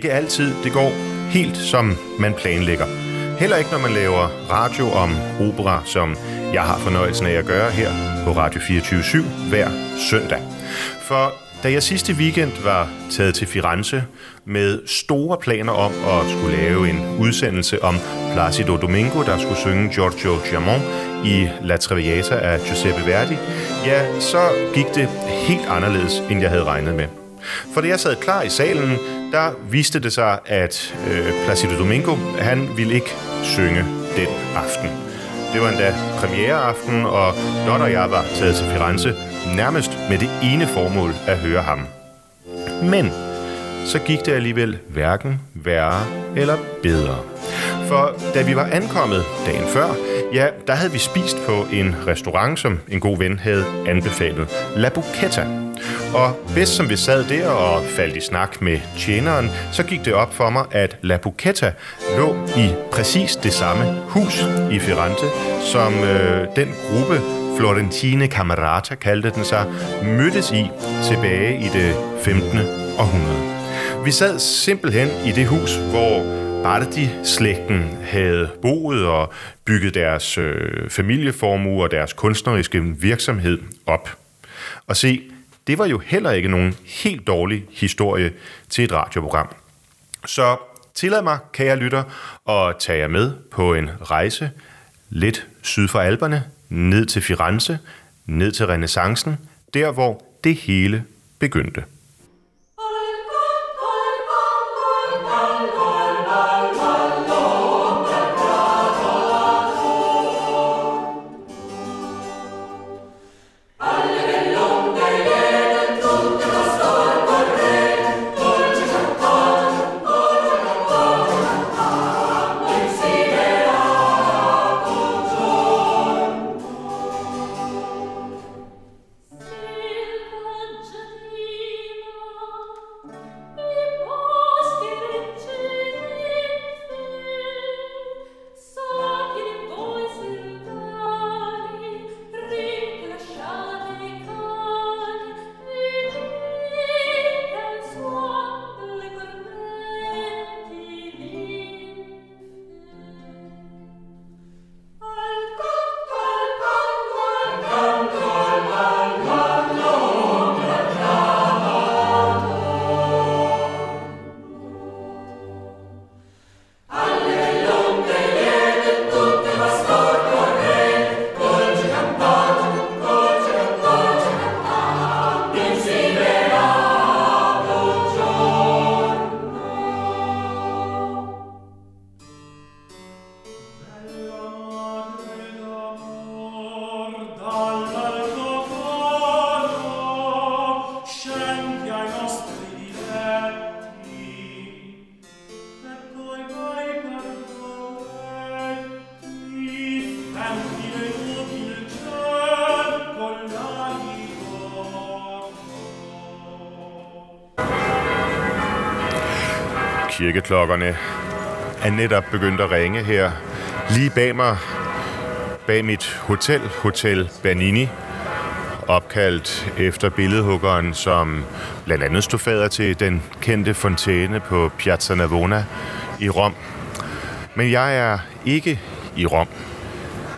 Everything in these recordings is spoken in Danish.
Ikke altid, det går helt som man planlægger. Heller ikke, når man laver radio om opera, som jeg har fornøjelsen af at gøre her på Radio 24 hver søndag. For da jeg sidste weekend var taget til Firenze med store planer om at skulle lave en udsendelse om Placido Domingo, der skulle synge Giorgio Giamon i La Traviata af Giuseppe Verdi, ja, så gik det helt anderledes, end jeg havde regnet med. For da jeg sad klar i salen, der viste det sig, at øh, Placido Domingo, han ville ikke synge den aften. Det var endda premiereaften, og Dot og jeg var taget til Firenze nærmest med det ene formål at høre ham. Men så gik det alligevel hverken værre eller bedre. For da vi var ankommet dagen før, ja, der havde vi spist på en restaurant, som en god ven havde anbefalet. La Bucetta. Og bedst som vi sad der og faldt i snak med tjeneren, så gik det op for mig, at La Bucetta lå i præcis det samme hus i Firenze, som øh, den gruppe Florentine Camerata kaldte den sig, mødtes i tilbage i det 15. århundrede. Vi sad simpelthen i det hus, hvor Bardi-slægten havde boet og bygget deres øh, familieformue og deres kunstneriske virksomhed op. Og se, det var jo heller ikke nogen helt dårlig historie til et radioprogram. Så tillad mig, kære lytter, at tage jer med på en rejse lidt syd for Alperne, ned til Firenze, ned til renaissancen, der hvor det hele begyndte. Kirkeklokkerne er netop begyndt at ringe her lige bag mig, bag mit hotel, Hotel Bernini, opkaldt efter billedhuggeren, som blandt andet stod fader til den kendte fontæne på Piazza Navona i Rom. Men jeg er ikke i Rom.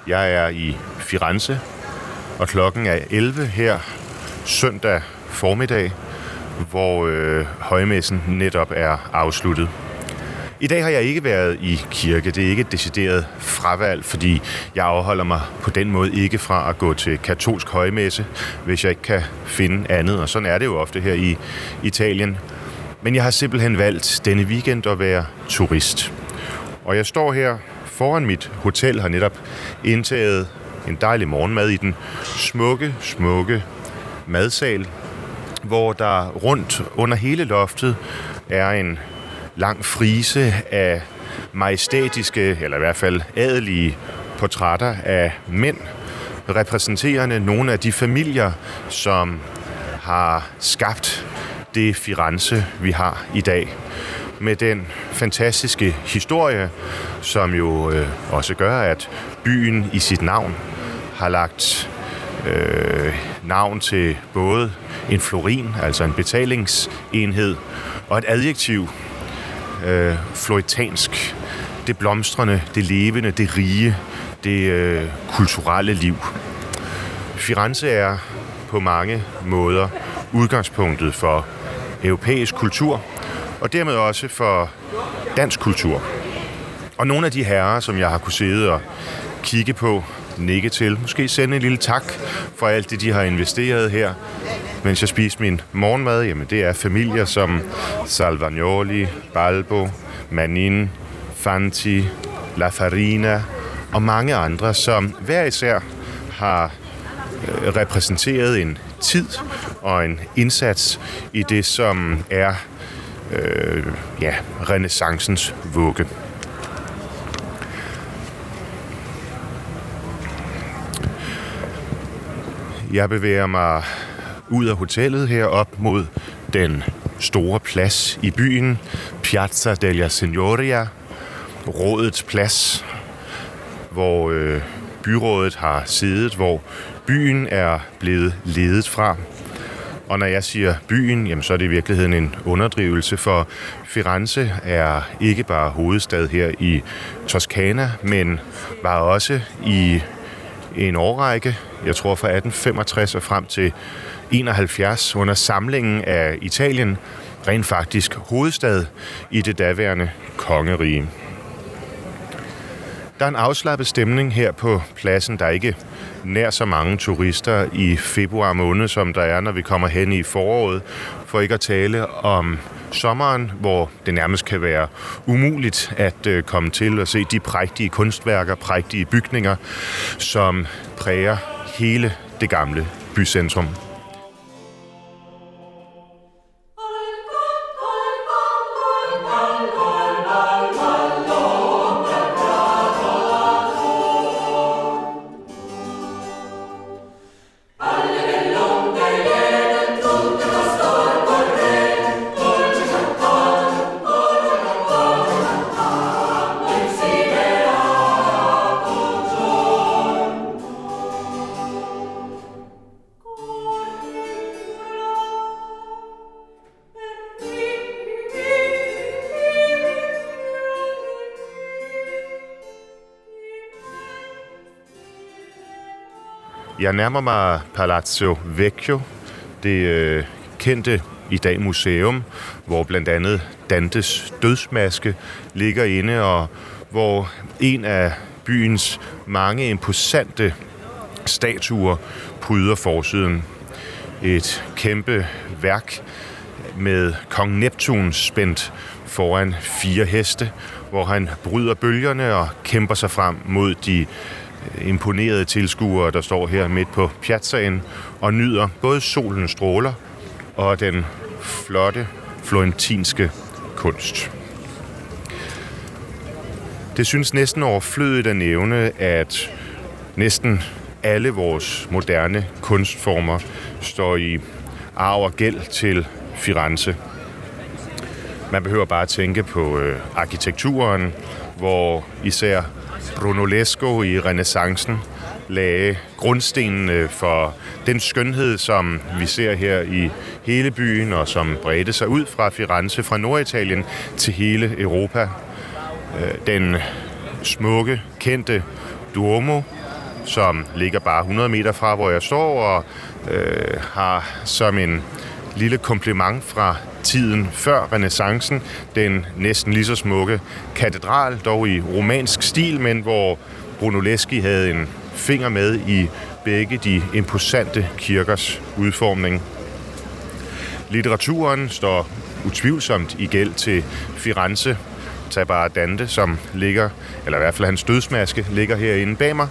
Jeg er i Firenze, og klokken er 11 her søndag formiddag, hvor øh, højmessen netop er afsluttet. I dag har jeg ikke været i kirke. Det er ikke et decideret fravalg, fordi jeg afholder mig på den måde ikke fra at gå til katolsk højmesse, hvis jeg ikke kan finde andet. Og sådan er det jo ofte her i Italien. Men jeg har simpelthen valgt denne weekend at være turist. Og jeg står her foran mit hotel, har netop indtaget en dejlig morgenmad i den smukke, smukke madsal, hvor der rundt under hele loftet er en lang frise af majestætiske, eller i hvert fald adelige portrætter af mænd, repræsenterende nogle af de familier, som har skabt det Firenze, vi har i dag. Med den fantastiske historie, som jo øh, også gør, at byen i sit navn har lagt øh, navn til både en florin, altså en betalingsenhed, og et adjektiv, øh, floritansk. Det blomstrende, det levende, det rige, det øh, kulturelle liv. Firenze er på mange måder udgangspunktet for europæisk kultur, og dermed også for dansk kultur. Og nogle af de herrer, som jeg har kunnet sidde og kigge på, nikke til, måske sende en lille tak for alt det, de har investeret her, mens jeg spiste min morgenmad, jamen det er familier som Salvagnoli, Balbo, Manin, Fanti, La Farina og mange andre, som hver især har øh, repræsenteret en tid og en indsats i det, som er øh, ja, renaissancens vugge. Jeg bevæger mig ud af hotellet her op mod den store plads i byen, Piazza della Signoria, rådets plads, hvor øh, byrådet har siddet, hvor byen er blevet ledet fra. Og når jeg siger byen, jamen så er det i virkeligheden en underdrivelse, for Firenze er ikke bare hovedstad her i Toskana, men var også i en årrække, jeg tror fra 1865 og frem til 71, under samlingen af Italien, rent faktisk hovedstad i det daværende kongerige. Der er en afslappet stemning her på pladsen. Der er ikke nær så mange turister i februar måned, som der er, når vi kommer hen i foråret, for ikke at tale om sommeren, hvor det nærmest kan være umuligt at øh, komme til og se de prægtige kunstværker, prægtige bygninger, som præger hele det gamle bycentrum. Jeg nærmer mig Palazzo Vecchio, det øh, kendte i dag museum, hvor blandt andet Dantes dødsmaske ligger inde, og hvor en af byens mange imposante statuer pryder forsiden. Et kæmpe værk med kong Neptun spændt foran fire heste, hvor han bryder bølgerne og kæmper sig frem mod de imponerede tilskuere, der står her midt på piazzaen og nyder både solens stråler og den flotte florentinske kunst. Det synes næsten overflødigt at nævne, at næsten alle vores moderne kunstformer står i arv og gæld til Firenze. Man behøver bare at tænke på øh, arkitekturen, hvor især Brunolesco i renaissancen lagde grundstenene øh, for den skønhed, som vi ser her i hele byen, og som bredte sig ud fra Firenze, fra Norditalien til hele Europa. Øh, den smukke, kendte Duomo, som ligger bare 100 meter fra, hvor jeg står, og øh, har som en lille kompliment fra tiden før renaissancen, den næsten lige så smukke katedral, dog i romansk stil, men hvor Brunelleschi havde en finger med i begge de imposante kirkers udformning. Litteraturen står utvivlsomt i gæld til Firenze. Tag bare Dante, som ligger, eller i hvert fald hans dødsmaske, ligger herinde bag mig,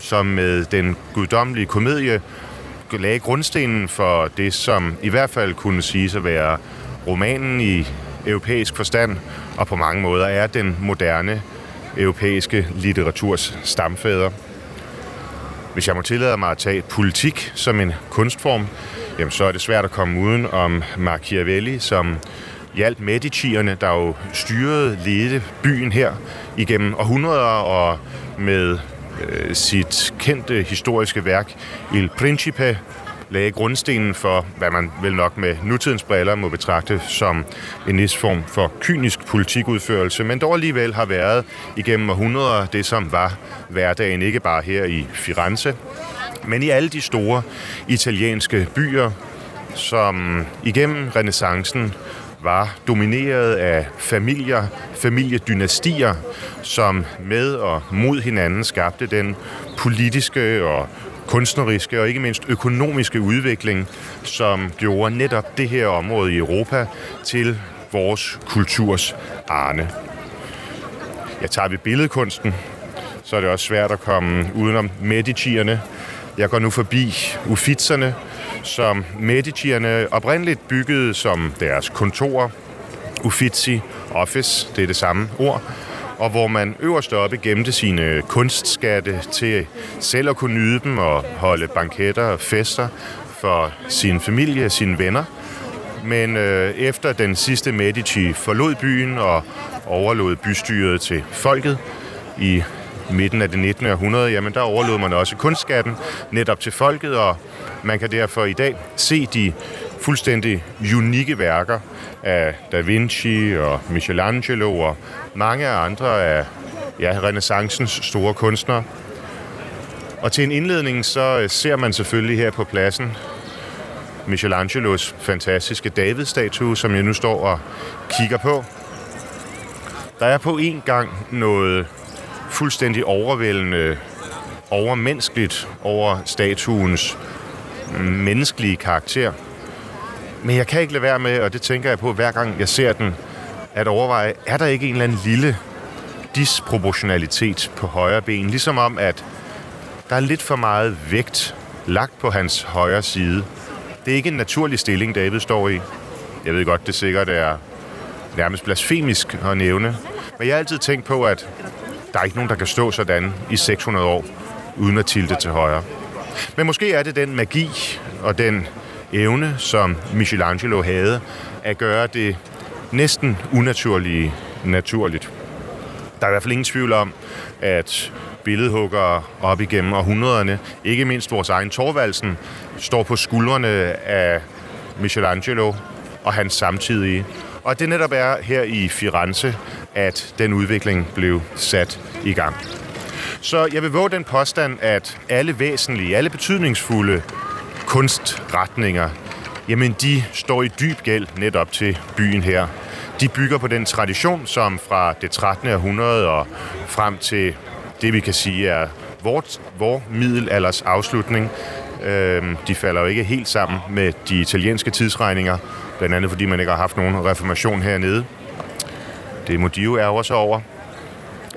som med den guddommelige komedie lagde grundstenen for det, som i hvert fald kunne siges at være romanen i europæisk forstand, og på mange måder er den moderne europæiske litteraturs stamfader. Hvis jeg må tillade mig at tage politik som en kunstform, jamen så er det svært at komme uden om Machiavelli, som hjalp Medici'erne, der jo styrede, ledte byen her igennem århundreder, og med øh, sit kendte historiske værk Il Principe lagde grundstenen for, hvad man vel nok med nutidens briller må betragte som en vis form for kynisk politikudførelse, men dog alligevel har været igennem århundreder det, som var hverdagen, ikke bare her i Firenze, men i alle de store italienske byer, som igennem renaissancen var domineret af familier, familiedynastier, som med og mod hinanden skabte den politiske og kunstneriske og ikke mindst økonomiske udvikling, som gjorde netop det her område i Europa til vores kulturs arne. Jeg tager vi billedkunsten, så er det også svært at komme udenom Medicierne. Jeg går nu forbi Uffizerne, som Medicierne oprindeligt byggede som deres kontor. Uffizi, office, det er det samme ord. Og hvor man øverst oppe gemte sine kunstskatte til selv at kunne nyde dem og holde banketter og fester for sin familie og sine venner. Men øh, efter den sidste Medici forlod byen og overlod bystyret til folket i midten af det 19. århundrede, jamen der overlod man også kunstskatten netop til folket, og man kan derfor i dag se de fuldstændig unikke værker af Da Vinci og Michelangelo og mange andre af ja, renaissancens store kunstnere. Og til en indledning så øh, ser man selvfølgelig her på pladsen Michelangelos fantastiske David-statue, som jeg nu står og kigger på. Der er på en gang noget fuldstændig overvældende, overmenneskeligt over statuens menneskelige karakter. Men jeg kan ikke lade være med, og det tænker jeg på hver gang jeg ser den, at overveje, er der ikke en eller anden lille disproportionalitet på højre ben? Ligesom om, at der er lidt for meget vægt lagt på hans højre side. Det er ikke en naturlig stilling, David står i. Jeg ved godt, det sikkert er nærmest blasfemisk at nævne. Men jeg har altid tænkt på, at der er ikke nogen, der kan stå sådan i 600 år, uden at tilte til højre. Men måske er det den magi og den evne, som Michelangelo havde, at gøre det næsten unaturlige naturligt. Der er i hvert fald ingen tvivl om, at billedhuggere op igennem århundrederne, ikke mindst vores egen Torvaldsen, står på skuldrene af Michelangelo og hans samtidige. Og det netop er her i Firenze, at den udvikling blev sat i gang. Så jeg vil våge den påstand, at alle væsentlige, alle betydningsfulde kunstretninger, jamen de står i dyb gæld netop til byen her. De bygger på den tradition, som fra det 13. århundrede og frem til det, vi kan sige er vores, vores middelalders afslutning. Øh, de falder jo ikke helt sammen med de italienske tidsregninger, blandt andet fordi man ikke har haft nogen reformation hernede. Det må de jo ærger sig over.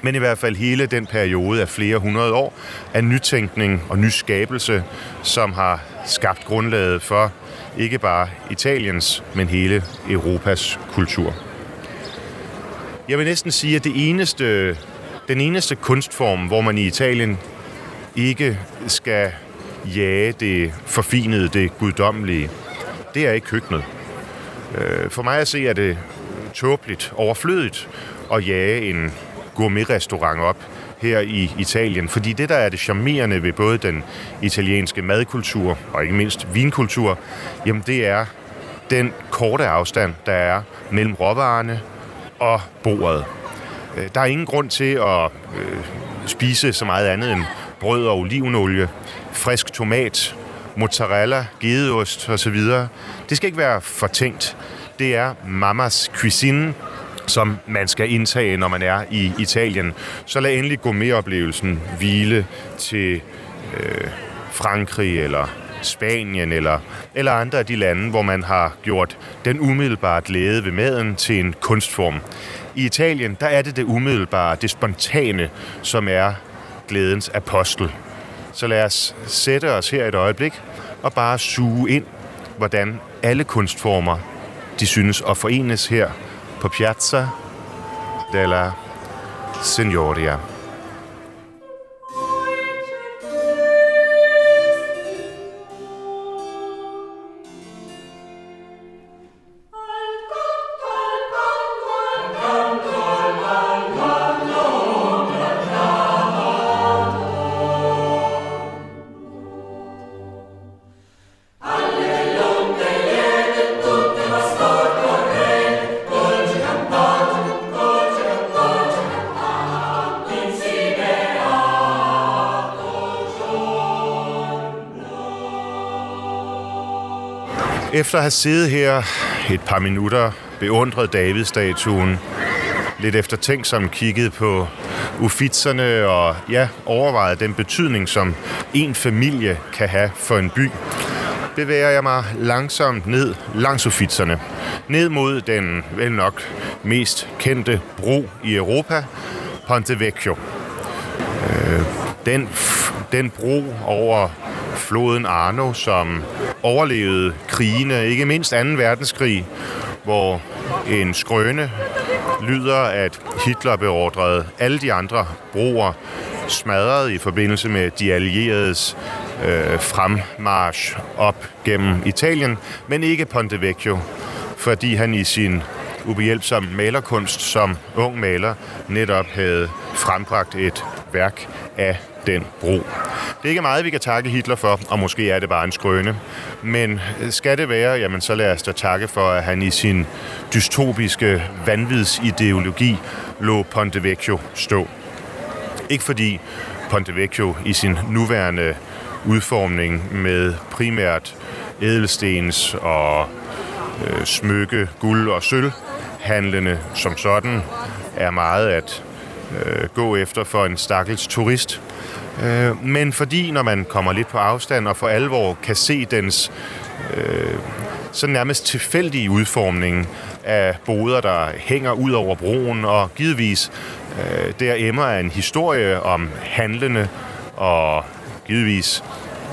Men i hvert fald hele den periode af flere hundrede år af nytænkning og nyskabelse, som har skabt grundlaget for ikke bare Italiens, men hele Europas kultur. Jeg vil næsten sige, at det eneste, den eneste kunstform, hvor man i Italien ikke skal jage det forfinede, det guddommelige, det er i køkkenet. Øh, for mig at se, er det tåbeligt, overflødigt at jage en gourmetrestaurant op her i Italien. Fordi det, der er det charmerende ved både den italienske madkultur og ikke mindst vinkultur, jamen det er den korte afstand, der er mellem råvarerne og bordet. Øh, der er ingen grund til at øh, spise så meget andet end brød og olivenolie, frisk tomat, mozzarella, gedeost osv. Det skal ikke være fortænkt. Det er mamas cuisine, som man skal indtage, når man er i Italien. Så lad endelig gourmetoplevelsen hvile til øh, Frankrig eller Spanien eller, eller andre af de lande, hvor man har gjort den umiddelbare glæde ved maden til en kunstform. I Italien, der er det det umiddelbare, det spontane, som er glædens apostel. Så lad os sætte os her et øjeblik og bare suge ind, hvordan alle kunstformer de synes at forenes her Piazza della Signoria. Efter at have siddet her et par minutter, beundret Davidstatuen, lidt eftertænksomt kigget på ufitserne og ja, overvejet den betydning, som en familie kan have for en by, bevæger jeg mig langsomt ned langs ufitserne. Ned mod den vel nok mest kendte bro i Europa, Ponte Vecchio. Øh, den, den bro over floden Arno, som overlevede krigene, ikke mindst 2. verdenskrig, hvor en skrøne lyder, at Hitler beordrede alle de andre broer smadret i forbindelse med de allieredes øh, fremmarsch op gennem Italien, men ikke Ponte Vecchio, fordi han i sin ubehjælpsom malerkunst som ung maler netop havde frembragt et værk af den bro. Det er ikke meget, vi kan takke Hitler for, og måske er det bare en skrøne. Men øh, skal det være, jamen så lad os da takke for, at han i sin dystopiske vanvidsideologi lå Ponte Vecchio stå. Ikke fordi Ponte Vecchio i sin nuværende udformning med primært edelstens og øh, smykke, guld og sølv handlende som sådan er meget at øh, gå efter for en stakkels turist. Øh, men fordi, når man kommer lidt på afstand og for alvor kan se dens øh, så nærmest tilfældige udformning af boder, der hænger ud over broen, og givetvis øh, der emmer af en historie om handlende og givetvis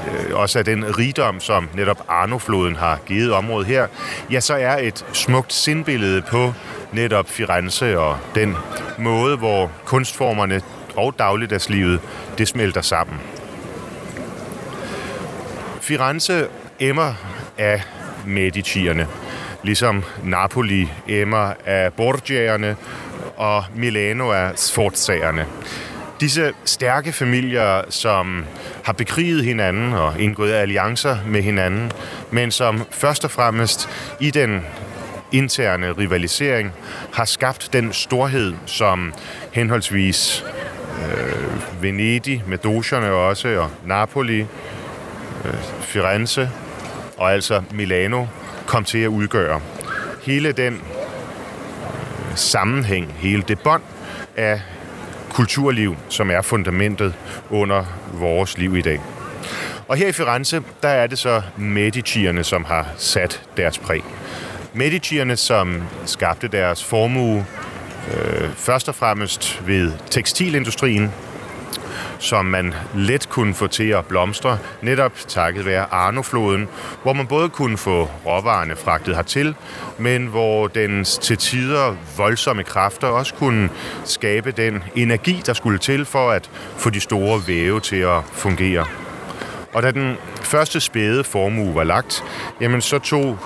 øh, også af den rigdom, som netop Arnofloden har givet området her, ja, så er et smukt sindbillede på netop Firenze og den måde, hvor kunstformerne og dagligdagslivet, det smelter sammen. Firenze emmer af Medicierne, ligesom Napoli emmer af Borgiaerne og Milano af Sforzaerne. Disse stærke familier, som har bekriget hinanden og indgået alliancer med hinanden, men som først og fremmest i den interne rivalisering har skabt den storhed, som henholdsvis øh, Venedig med dogerne også, og Napoli, øh, Firenze og altså Milano kom til at udgøre. Hele den øh, sammenhæng, hele det bånd af kulturliv, som er fundamentet under vores liv i dag. Og her i Firenze, der er det så Medicierne, som har sat deres præg. Medicierne, som skabte deres formue øh, først og fremmest ved tekstilindustrien, som man let kunne få til at blomstre, netop takket være Arnofloden, hvor man både kunne få råvarerne fragtet hertil, men hvor dens til tider voldsomme kræfter også kunne skabe den energi, der skulle til for at få de store væve til at fungere. Og da den første spæde formue var lagt, jamen så tog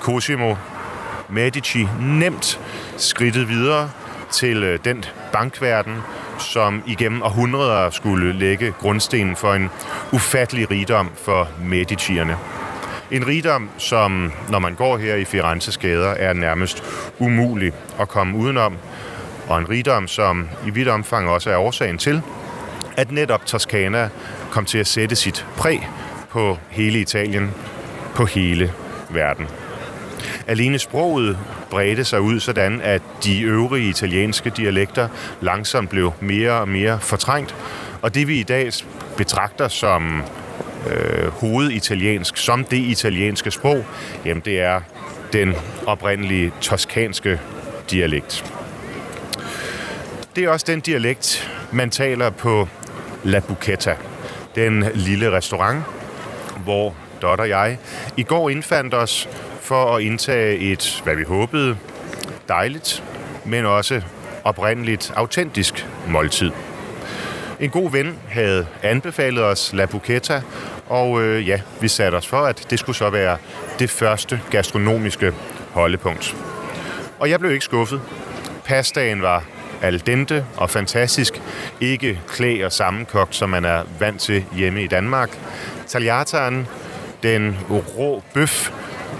Cosimo Medici nemt skridtet videre til øh, den bankverden, som igennem århundreder skulle lægge grundstenen for en ufattelig rigdom for Medicierne. En rigdom, som når man går her i Firenzes gader, er nærmest umulig at komme udenom. Og en rigdom, som i vidt omfang også er årsagen til, at netop Toskana kom til at sætte sit præg på hele Italien, på hele verden. Alene sproget bredte sig ud sådan, at de øvrige italienske dialekter langsomt blev mere og mere fortrængt. Og det vi i dag betragter som øh, hoveditaliensk, som det italienske sprog, jamen det er den oprindelige toskanske dialekt. Det er også den dialekt, man taler på La Bucetta, den lille restaurant, hvor Dot og jeg i går indfandt os for at indtage et, hvad vi håbede, dejligt, men også oprindeligt autentisk måltid. En god ven havde anbefalet os La Bucetta, og øh, ja, vi satte os for, at det skulle så være det første gastronomiske holdepunkt. Og jeg blev ikke skuffet. Pastaen var al dente og fantastisk. Ikke klæ og sammenkogt, som man er vant til hjemme i Danmark. Tagliataren, den rå bøf,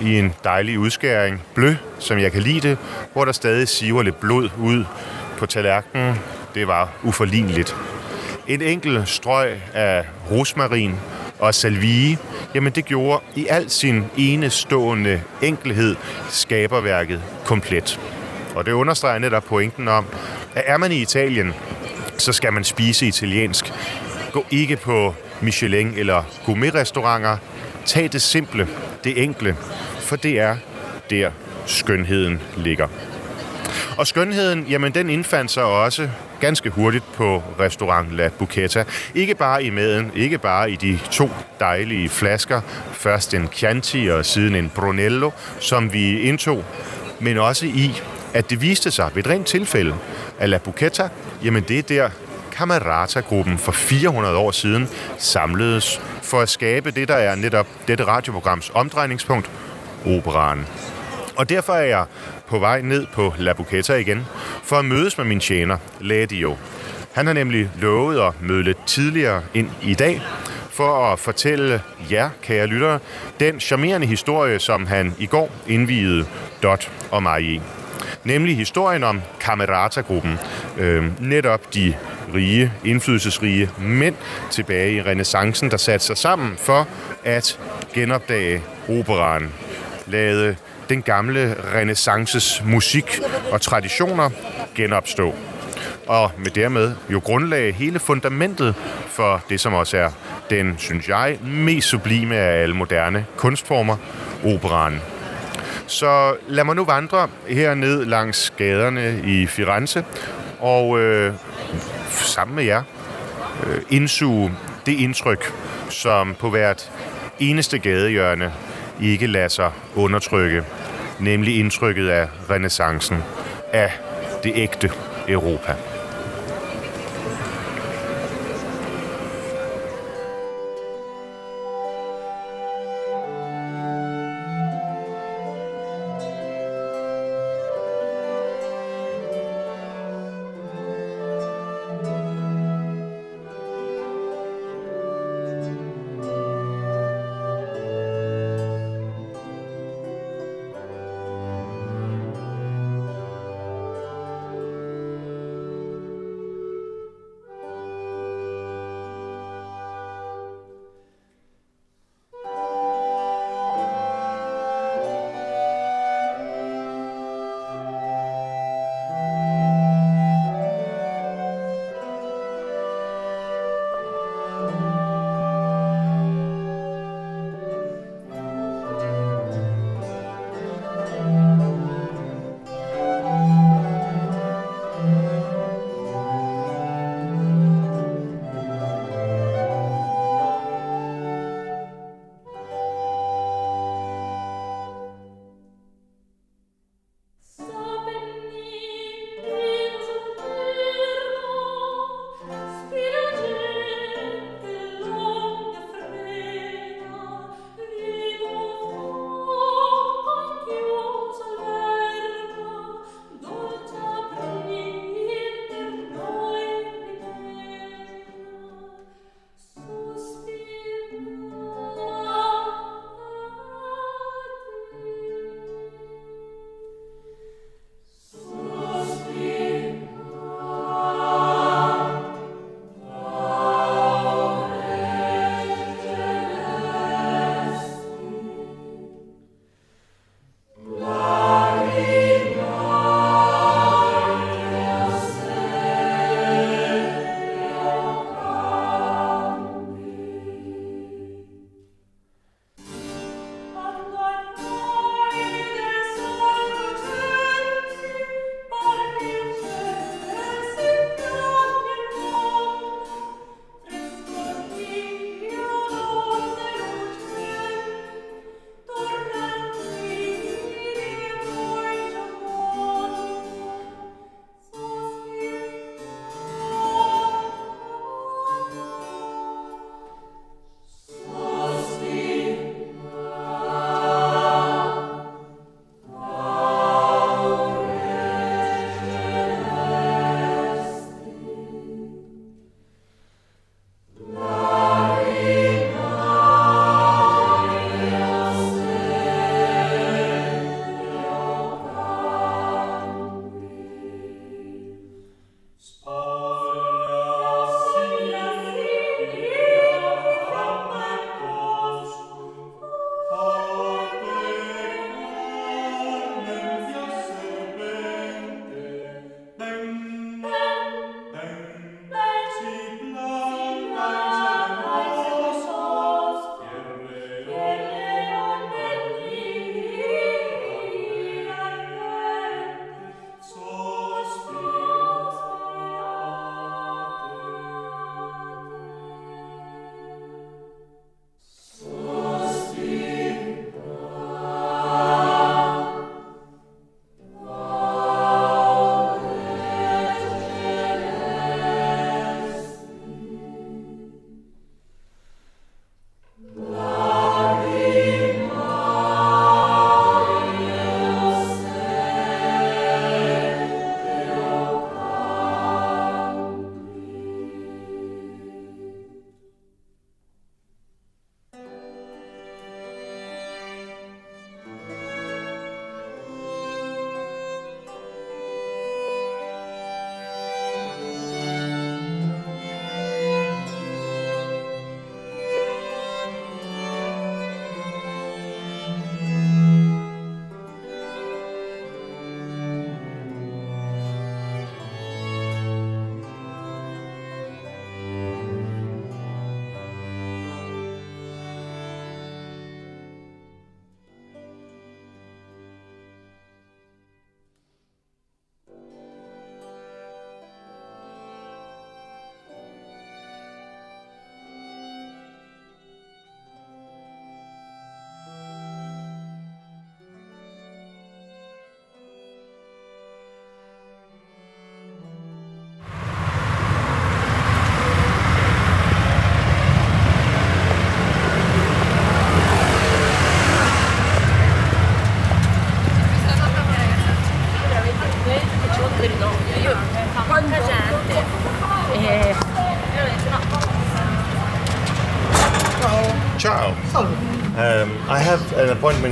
i en dejlig udskæring, blø, som jeg kan lide det, hvor der stadig siver lidt blod ud på tallerkenen. Det var uforligneligt. En enkelt strøg af rosmarin og Salvie, jamen det gjorde i al sin enestående enkelhed skaberværket komplet. Og det understreger netop pointen om, at er man i Italien, så skal man spise italiensk. Gå ikke på Michelin eller gourmet-restauranter. Tag det simple, det enkle, for det er der skønheden ligger. Og skønheden, jamen den indfandt sig også ganske hurtigt på restaurant La Bucetta. Ikke bare i maden, ikke bare i de to dejlige flasker, først en Chianti og siden en Brunello, som vi indtog, men også i, at det viste sig ved et rent tilfælde, at La Bucetta, jamen det er der Camerata-gruppen for 400 år siden samledes for at skabe det, der er netop dette radioprograms omdrejningspunkt, operaen. Og derfor er jeg på vej ned på La Bucetta igen, for at mødes med min tjener, Ladio. Han har nemlig lovet at møde lidt tidligere ind i dag, for at fortælle jer, kære lyttere, den charmerende historie, som han i går indviede Dot og mig i. Nemlig historien om Camerata-gruppen. Øh, netop de rige, indflydelsesrige mænd tilbage i renaissancen, der satte sig sammen for at genopdage operaen. Lade den gamle renaissances musik og traditioner genopstå. Og med dermed jo grundlag hele fundamentet for det, som også er den, synes jeg, mest sublime af alle moderne kunstformer, operaen. Så lad mig nu vandre herned langs gaderne i Firenze og øh, sammen med jer øh, indsuge det indtryk, som på hvert eneste gadehjørne ikke lader sig undertrykke, nemlig indtrykket af renaissancen, af det ægte Europa.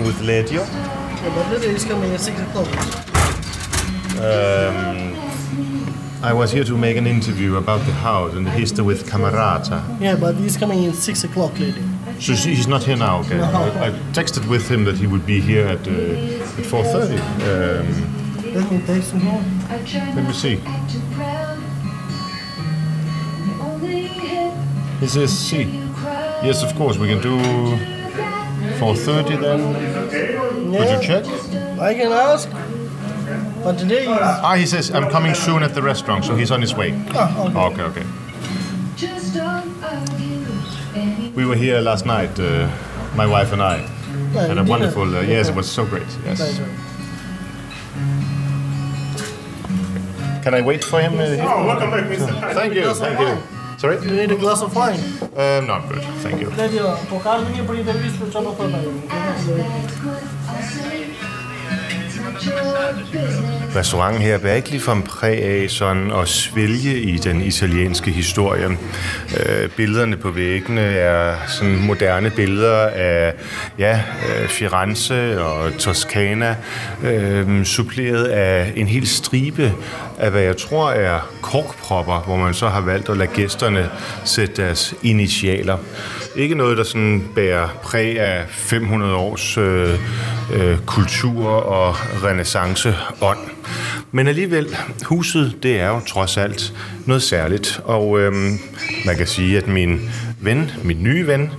With Ledio. Yeah, but Lydia is coming at 6 o'clock. Um, I was here to make an interview about the house and the history with Camarata. Yeah, but he's coming in 6 o'clock, lady. So he's not here now. Okay. No. I, I texted with him that he would be here at uh, at 4:30. Um, Let me take some more. let me see. He says C. Yes, of course we can do 4:30 then. Would you check? I can ask. But today is... Ah, he says I'm coming soon at the restaurant, so he's on his way. Ah, okay. Okay, okay. We were here last night, uh, my wife and I. Yeah, Had a wonderful. Uh, yes, it was so great. Yes. Can I wait for him? Uh. Oh, welcome back, Mr. Thank you, thank you. Sorry? Do you need a glass of wine? Uh, not good, thank you. Леди, покажи мені при интервью, що на Restauranten her bærer ikke ligefrem præg af sådan at svælge i den italienske historie. Øh, billederne på væggene er sådan moderne billeder af ja, øh, Firenze og Toscana, øh, suppleret af en hel stribe af, hvad jeg tror er korkpropper, hvor man så har valgt at lade gæsterne sætte deres initialer. Ikke noget, der sådan bærer præg af 500 års øh, øh, kultur og renaissanceånd. Men alligevel, huset, det er jo trods alt noget særligt. Og øhm, man kan sige, at min ven, min nye ven,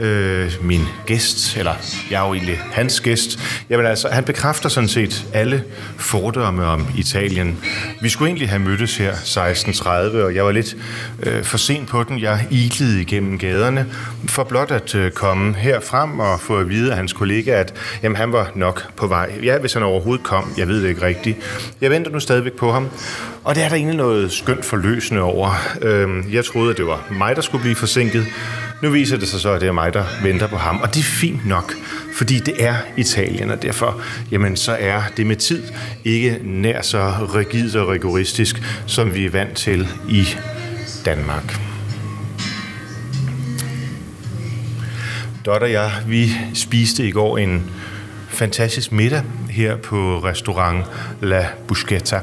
øh, min gæst, eller jeg er jo egentlig hans gæst, jamen altså, han bekræfter sådan set alle fordomme om Italien. Vi skulle egentlig have mødtes her 16.30, og jeg var lidt øh, for sent på den. Jeg ilede igennem gaderne, for blot at øh, komme her frem og få at vide af hans kollega, at jamen, han var nok på vej. Ja, hvis han overhovedet kom, jeg ved det ikke rigtigt. Jeg venter nu stadigvæk på ham, og det er der egentlig noget skønt forløsende over. Øhm, jeg troede, at det var mig, der skulle blive forsinket. Nu viser det sig så, at det er mig, der venter på ham. Og det er fint nok, fordi det er Italien, og derfor jamen, så er det med tid ikke nær så rigidt og rigoristisk, som vi er vant til i Danmark. Dot og jeg, vi spiste i går en fantastisk middag her på restaurant La Busqueta.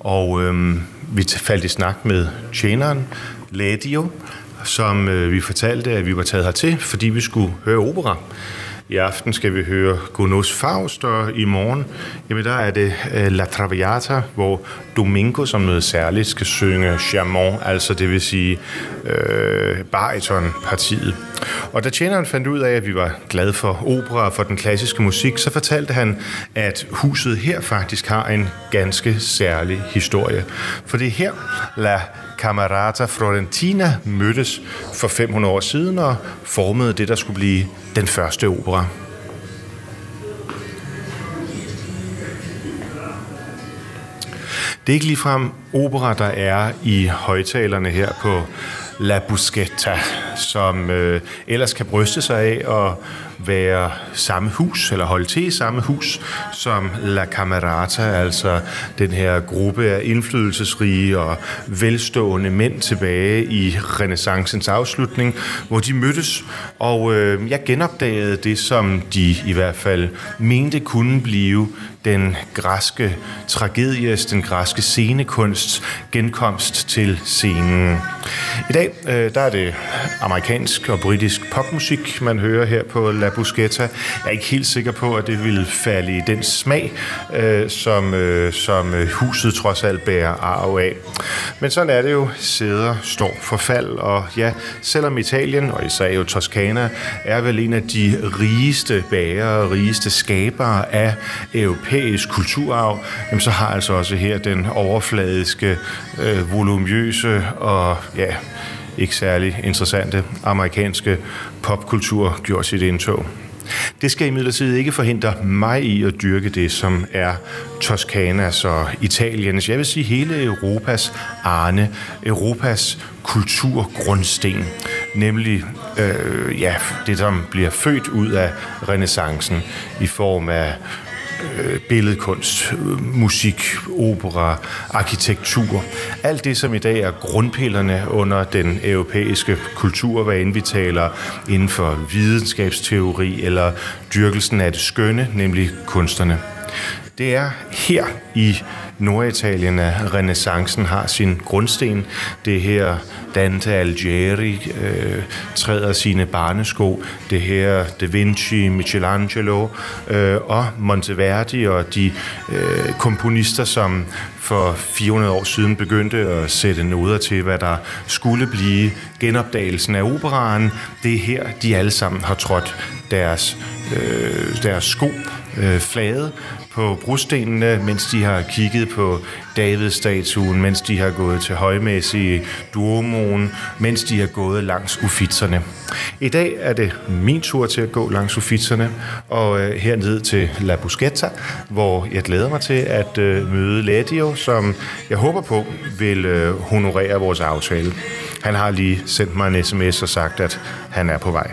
Og øhm, vi faldt i snak med tjeneren, Ladio, som øh, vi fortalte, at vi var taget hertil, fordi vi skulle høre opera. I aften skal vi høre Gunos Faust, og i morgen, jamen der er det øh, La Traviata, hvor Domingo som noget særligt skal synge Chamon, altså det vil sige øh, baritonpartiet. Og da tjeneren fandt ud af, at vi var glade for opera og for den klassiske musik, så fortalte han, at huset her faktisk har en ganske særlig historie. For det er her, La Camerata Florentina mødtes for 500 år siden og formede det, der skulle blive den første opera. Det er ikke ligefrem opera, der er i højtalerne her på La Buscetta, som øh, ellers kan bryste sig af at være samme hus, eller holde til i samme hus, som La Camerata, altså den her gruppe af indflydelsesrige og velstående mænd tilbage i renaissancens afslutning, hvor de mødtes, og øh, jeg genopdagede det, som de i hvert fald mente kunne blive den græske tragedies, den græske scenekunsts genkomst til scenen. I dag øh, der er det amerikansk og britisk popmusik, man hører her på La Busqueta. Jeg er ikke helt sikker på, at det vil falde i den smag, øh, som, øh, som huset trods alt bærer arv af. Men sådan er det jo. Sæder står for fald, og ja, selvom Italien, og især jo Toscana, er vel en af de rigeste bærere, rigeste skabere af europæisk kulturarv, jamen så har altså også her den overfladiske, øh, volumøse og ja, ikke særlig interessante amerikanske popkultur gjort sit indtog. Det skal imidlertid ikke forhindre mig i at dyrke det, som er Toskanas og Italiens, jeg vil sige hele Europas arne, Europas kulturgrundsten, nemlig øh, ja, det, som bliver født ud af renaissancen i form af øh, billedkunst, øh, musik, opera, arkitektur. Alt det, som i dag er grundpillerne under den europæiske kultur, hvad end vi taler inden for videnskabsteori eller dyrkelsen af det skønne, nemlig kunsterne. Det er her i Norditalien, at renaissancen har sin grundsten. Det her Dante Alighieri øh, træder sine barnesko. Det her Da Vinci, Michelangelo øh, og Monteverdi og de øh, komponister, som for 400 år siden begyndte at sætte noder til, hvad der skulle blive genopdagelsen af operaen. Det er her, de alle sammen har trådt deres, øh, deres sko øh, flade på brostenene, mens de har kigget på Davidstatuen, mens de har gået til højmæssige Duomoen, mens de har gået langs uffitzerne. I dag er det min tur til at gå langs uffitzerne, og øh, herned til La Busquetta, hvor jeg glæder mig til at øh, møde Ladio, som jeg håber på vil øh, honorere vores aftale. Han har lige sendt mig en sms og sagt, at han er på vej.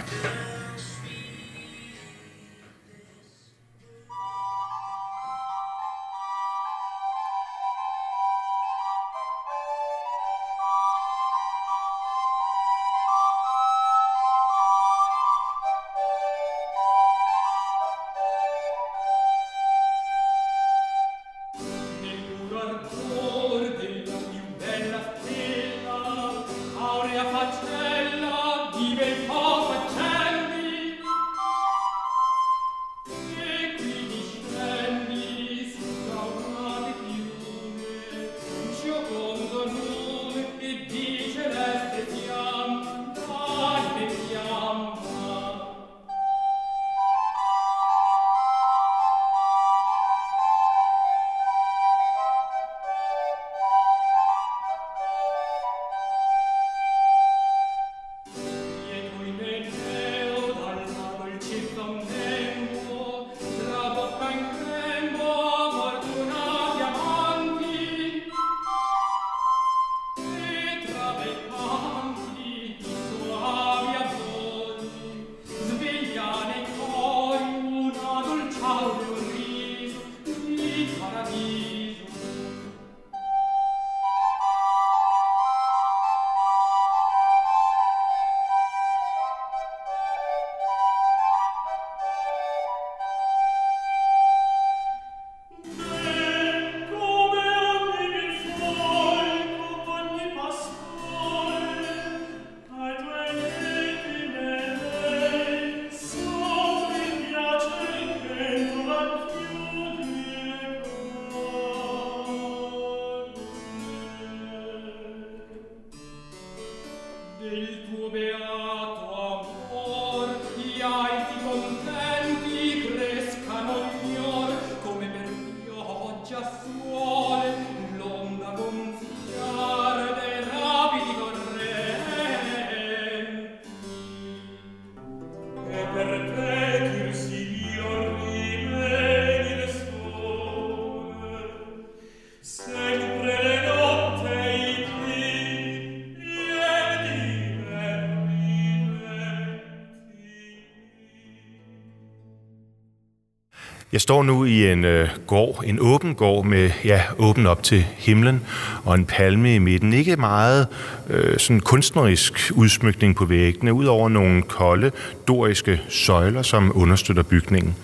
Jeg står nu i en øh, gård, en åben gård med, ja, åben op til himlen og en palme i midten. Ikke meget øh, sådan kunstnerisk udsmykning på væggene, udover nogle kolde, doriske søjler, som understøtter bygningen.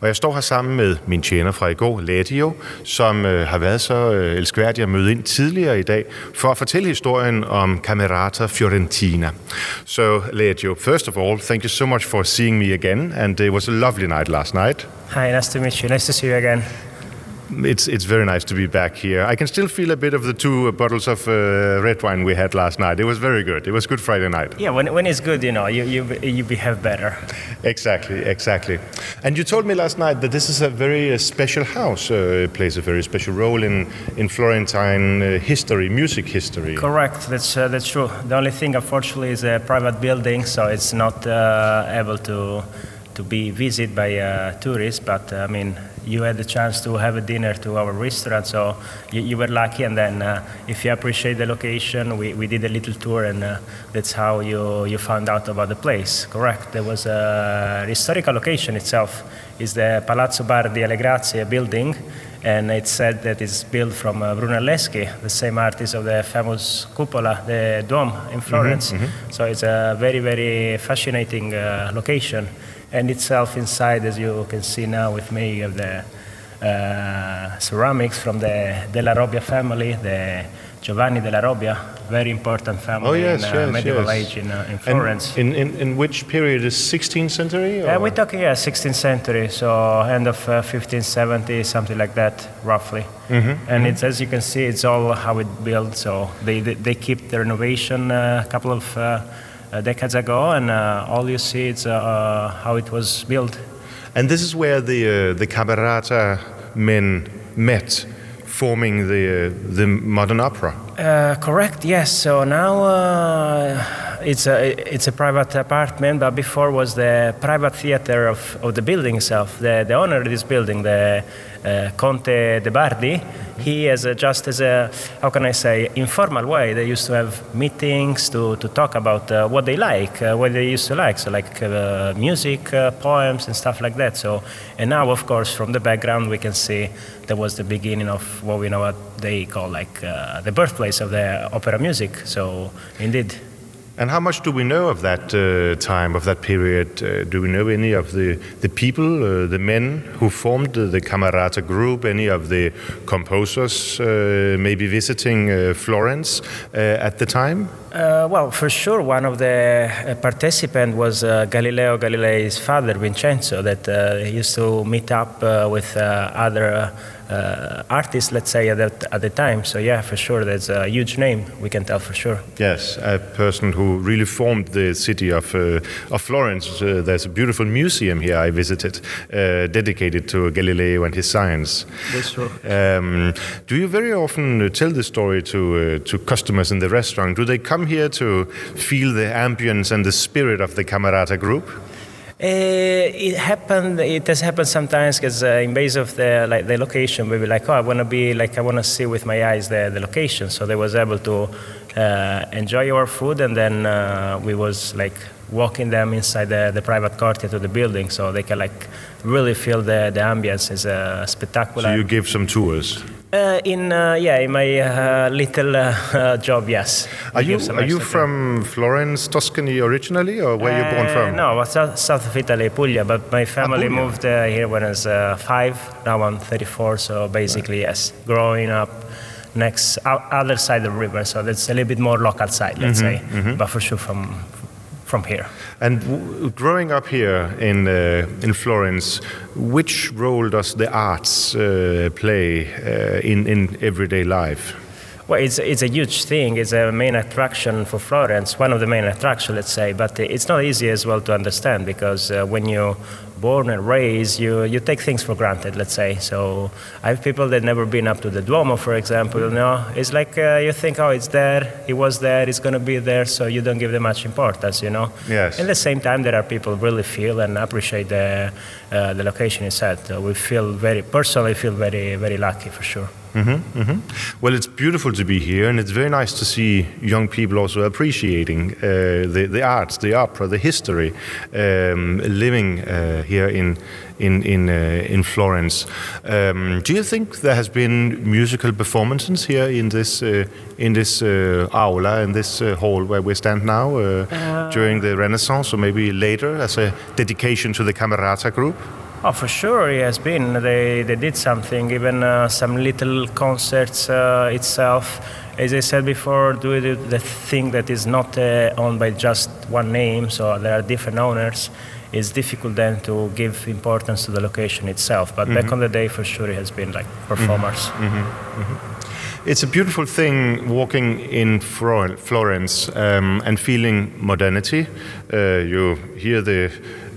Og jeg står her sammen med min tjener fra i går, Ladio, som øh, har været så øh, elskværdig at møde ind tidligere i dag, for at fortælle historien om Camerata Fiorentina. So, Ladio, first of all, thank you so much for seeing me again, and it was a lovely night last night. Hi, nice to meet you. Nice to see you again. It's it's very nice to be back here. I can still feel a bit of the two uh, bottles of uh, red wine we had last night. It was very good. It was good Friday night. Yeah, when, when it's good, you know, you you you behave better. Exactly, exactly. And you told me last night that this is a very uh, special house. Uh, it plays a very special role in in Florentine uh, history, music history. Correct. That's uh, that's true. The only thing, unfortunately, is a private building, so it's not able to to be visited by tourists. But I mean, you had the chance to have a dinner to our restaurant. So you, you were lucky. And then uh, if you appreciate the location, we, we did a little tour, and uh, that's how you, you found out about the place. Correct. There was a historical location itself. Is the Palazzo Bardi alle Grazie building, and it's said that it's built from uh, Brunelleschi, the same artist of the famous cupola, the dome in Florence. So it's a very, very fascinating uh, location. And itself inside, as you can see now with me, have the uh, ceramics from the Della Robbia family, the Giovanni Della Robbia, very important family Oh, yes, in uh, yes, medieval yes. age in, uh, in Florence. in, in, in which period is 16th century? Uh, we're talking, yeah, 16th century, so end of uh, 1570, something like that, roughly. And it's as you can see, it's all how it built. So they they, they keep the renovation uh, a couple of uh, uh, decades ago, and uh, all you see is uh, uh, how it was built. And this is where the uh, the camerata men met, forming the uh, the modern opera. Uh, correct. Yes. So now uh, it's a it's a private apartment, but before was the private theater of, of the building itself. The the owner of this building, the uh, Conte de Bardi, he has a, just as a how can I say informal way. They used to have meetings to, to talk about uh, what they like, uh, what they used to like. So like uh, music, uh, poems, and stuff like that. So and now, of course, from the background, we can see that was the beginning of what we know what they call like uh, the birthplace of the opera music. So indeed. And how much do we know of that uh, time, of that period? Uh, do we know any of the, the people, uh, the men who formed the, the Camerata group, any of the composers uh, maybe visiting uh, Florence uh, at the time? Well, for sure, one of the participants was Galileo Galilei's father, Vincenzo, that used to meet up with other uh, artists, let's say, at, that, at the time. So, yeah, for sure, there's a huge name, we can tell for sure. Yes, a person who really formed the city of, uh, of Florence. Uh, there's a beautiful museum here I visited, uh, dedicated to Galileo and his science. That's true. Um, do you very often uh, tell the story to, uh, to customers in the restaurant? Do they come here to feel the ambience and the spirit of the Camerata group? Uh, it happened. It has happened sometimes because uh, in base of the like the location, we were like, oh, I want to be like I want to see with my eyes the, the location. So they was able to uh, enjoy our food, and then uh, we was like walking them inside the, the private courtyard of the building, so they can like really feel the the ambience is uh, spectacular. So you give some tours. Uh, in uh, yeah, in my uh, little uh, uh, job, yes. Are you are you from Florence, Tuscany originally, or where you born uh, from? No, well, south, south of Italy, Puglia. But my family Puglia. moved uh, here when I was uh, five. Now I'm 34. So basically, yes, growing up next other side of the river. So that's a little bit more local side, let's Mm-hmm, say. But for sure from from here. And w- growing up here in uh, in Florence, which role does the arts uh, play uh, in in everyday life? Well, it's, it's a huge thing. It's a main attraction for Florence, one of the main attractions, let's say. But it's not easy as well to understand because uh, when you're born and raised, you, you take things for granted, let's say. So I have people that never been up to the Duomo, for example. You know, it's like uh, you think, oh, it's there, it was there, it's going to be there, so you don't give them much importance, you know. Yes. At the same time, there are people really feel and appreciate the uh, the location itself. So we feel very personally feel very very lucky for sure. Well, it's beautiful to be here, and it's very nice to see young people also appreciating uh, the, the arts, the opera, the history, um, living uh, here in in in, uh, in Florence. Um, do you think there has been musical performances here in this uh, in this uh, aula in this uh, hall where we stand now uh, during the Renaissance, or maybe later as a dedication to the Camerata group? Oh, for sure, it has been. They, they did something, even uh, some little concerts uh, itself. As I said before, do the, the thing that is not uh, owned by just one name, so there are different owners. It's difficult then to give importance to the location itself. But back on the day, for sure, it has been like performers. It's a beautiful thing walking in Flor- Florence um, and feeling modernity. Uh, you hear the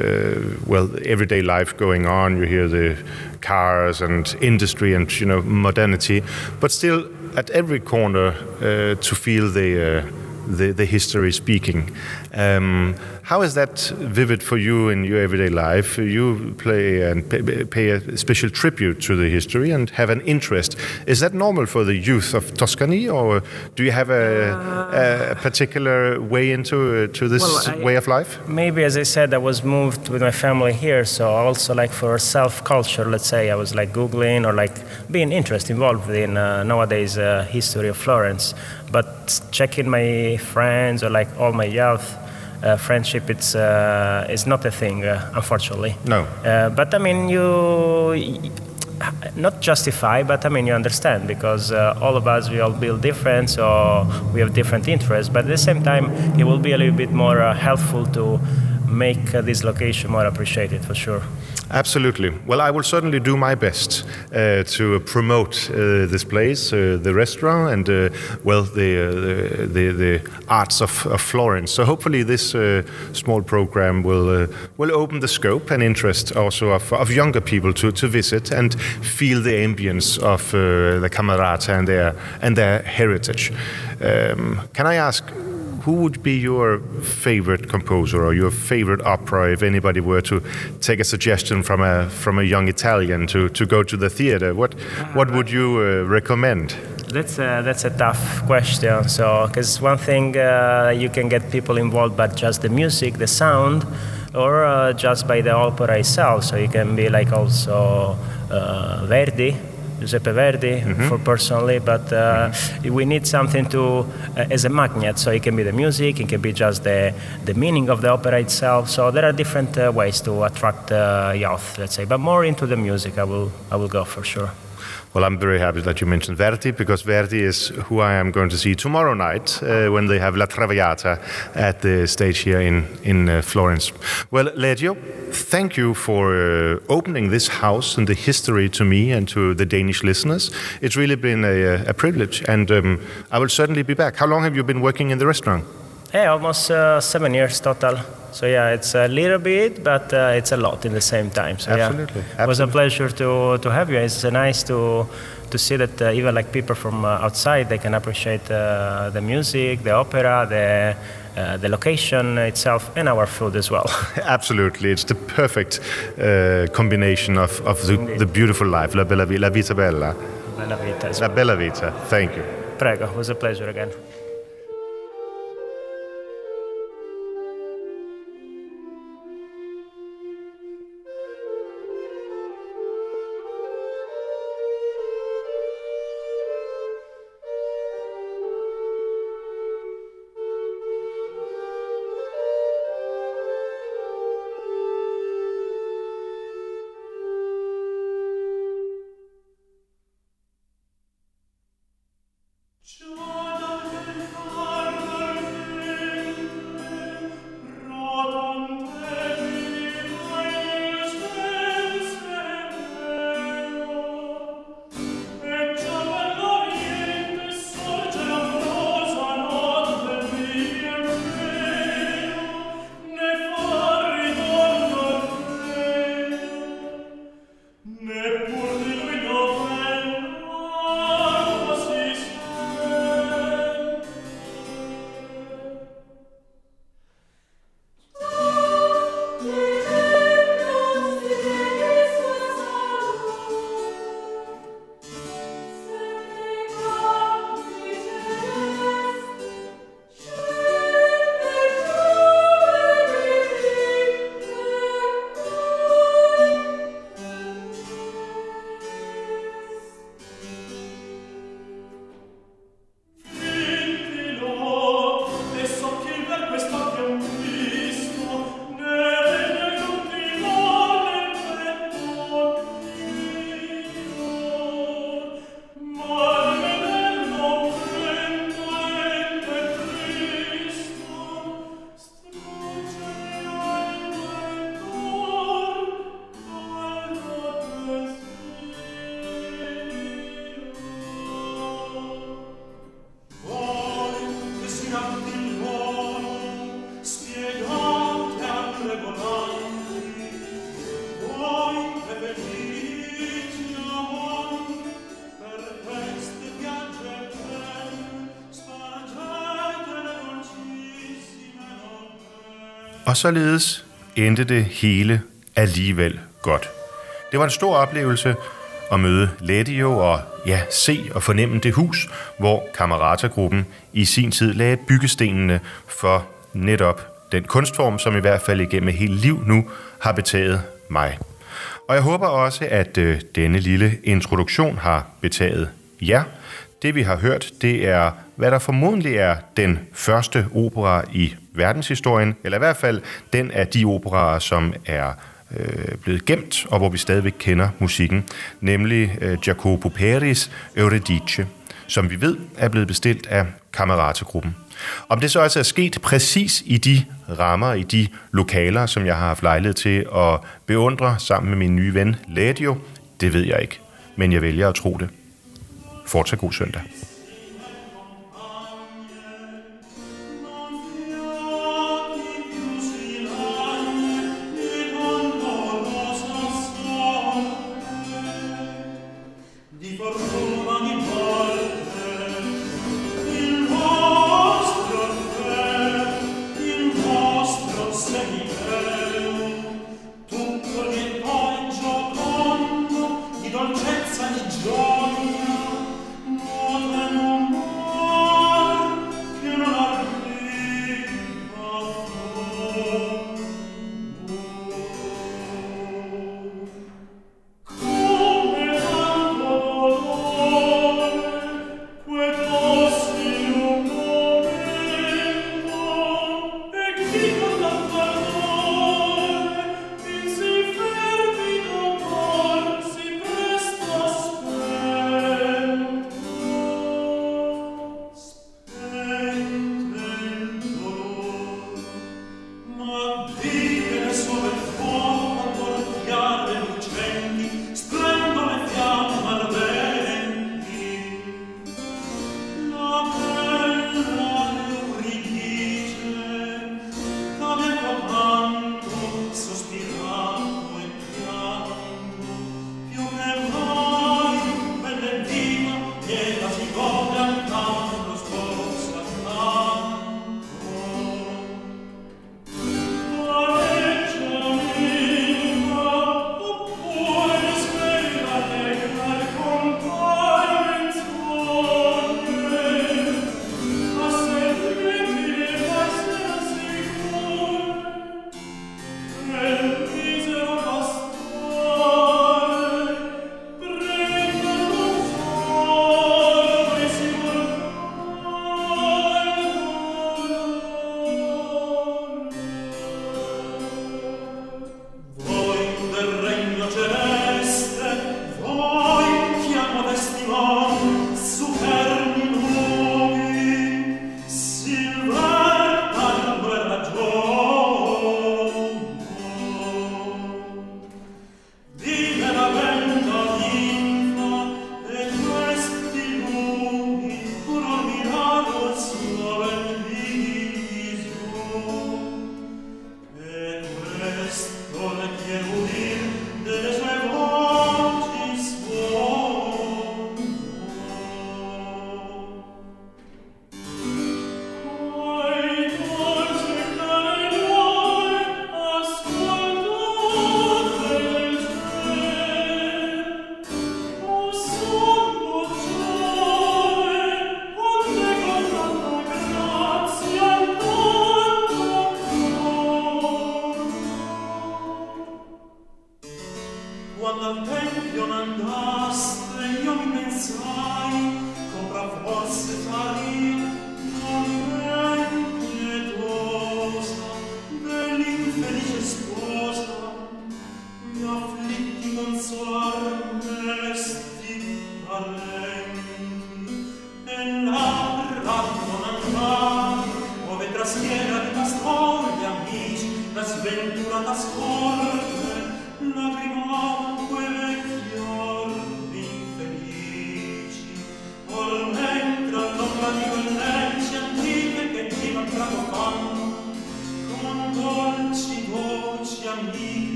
uh, well everyday life going on. You hear the cars and industry and you know modernity, but still at every corner uh, to feel the uh, the, the history speaking. Um, how is that vivid for you in your everyday life? You play and pay, pay a special tribute to the history and have an interest. Is that normal for the youth of Tuscany, or do you have a, a particular way into uh, to this Well, I- way of life? Maybe, as I said, I was moved with my family here, so also like for self culture, let's say, I was like googling or like being interested, involved in uh, nowadays uh, history of Florence. But checking my friends or like all my youth uh, friendship, it's uh, is not a thing, uh, unfortunately. No. Uh, but I mean, you not justify, but I mean, you understand because uh, all of us we all build different, so we have different interests. But at the same time, it will be a little bit more uh, helpful to make uh, this location more appreciated for sure. Absolutely. Well, I will certainly do my best uh, to promote uh, this place, uh, the restaurant, and uh, well, the, uh, the the arts of, of Florence. So hopefully, this uh, small program will will open the scope and interest also of, of younger people to, to visit and feel the ambience of the Camerata and their and their heritage. Um, can I ask? Who would be your favorite composer or your favorite opera if anybody were to take a suggestion from a from a young Italian to, to go to the theater? What what would you uh, recommend? That's a, that's a tough question. So, because one thing uh, you can get people involved, but just the music, the sound, or uh, just by the opera itself. So you can be like also uh, Verdi, Giuseppe Verdi, for personally. But uh, we need something to uh, as a magnet. So it can be the music, it can be just the the meaning of the opera itself. So there are different uh, ways to attract uh, youth, let's say. But more into the music, I will I will go for sure. Well, I'm very happy that you mentioned Verdi because Verdi is who I am going to see tomorrow night uh, when they have La Traviata at the stage here in in uh, Florence. Well, Legio, thank you for uh, opening this house and the history to me and to the Danish listeners. It's really been a, a privilege, and um, I will certainly be back. How long have you been working in the restaurant? Yeah, almost uh, seven years total. So yeah, it's a little bit, but uh, it's a lot in the same time. So Absolutely, yeah, it was a pleasure to to have you. It's uh, nice to to see that uh, even like people from uh, outside they can appreciate uh, the music, the opera, the uh, the location itself, and our food as well. Absolutely, it's the perfect uh, combination of, of the, the beautiful life, la, bella, la vita bella, Bella vita la well. bella vita. Thank you. Prego, it was a pleasure again. Og således endte det hele alligevel godt. Det var en stor oplevelse at møde Ledio og ja, se og fornemme det hus, hvor Kamerata-gruppen i sin tid lagde byggestenene for netop den kunstform, som i hvert fald igennem hele liv nu har betaget mig. Og jeg håber også, at øh, denne lille introduktion har betaget jer. Det vi har hørt, det er, hvad der formodentlig er den første opera i verdenshistorien, eller i hvert fald den af de operaer, som er øh, blevet gemt, og hvor vi stadigvæk kender musikken, nemlig øh, Jacopo Peris Euridice, som vi ved er blevet bestilt af Camerata-gruppen. Om det så også er sket præcis i de rammer, i de lokaler, som jeg har haft lejlighed til at beundre sammen med min nye ven Ladio, det ved jeg ikke. Men jeg vælger at tro det. Fortsat god søndag.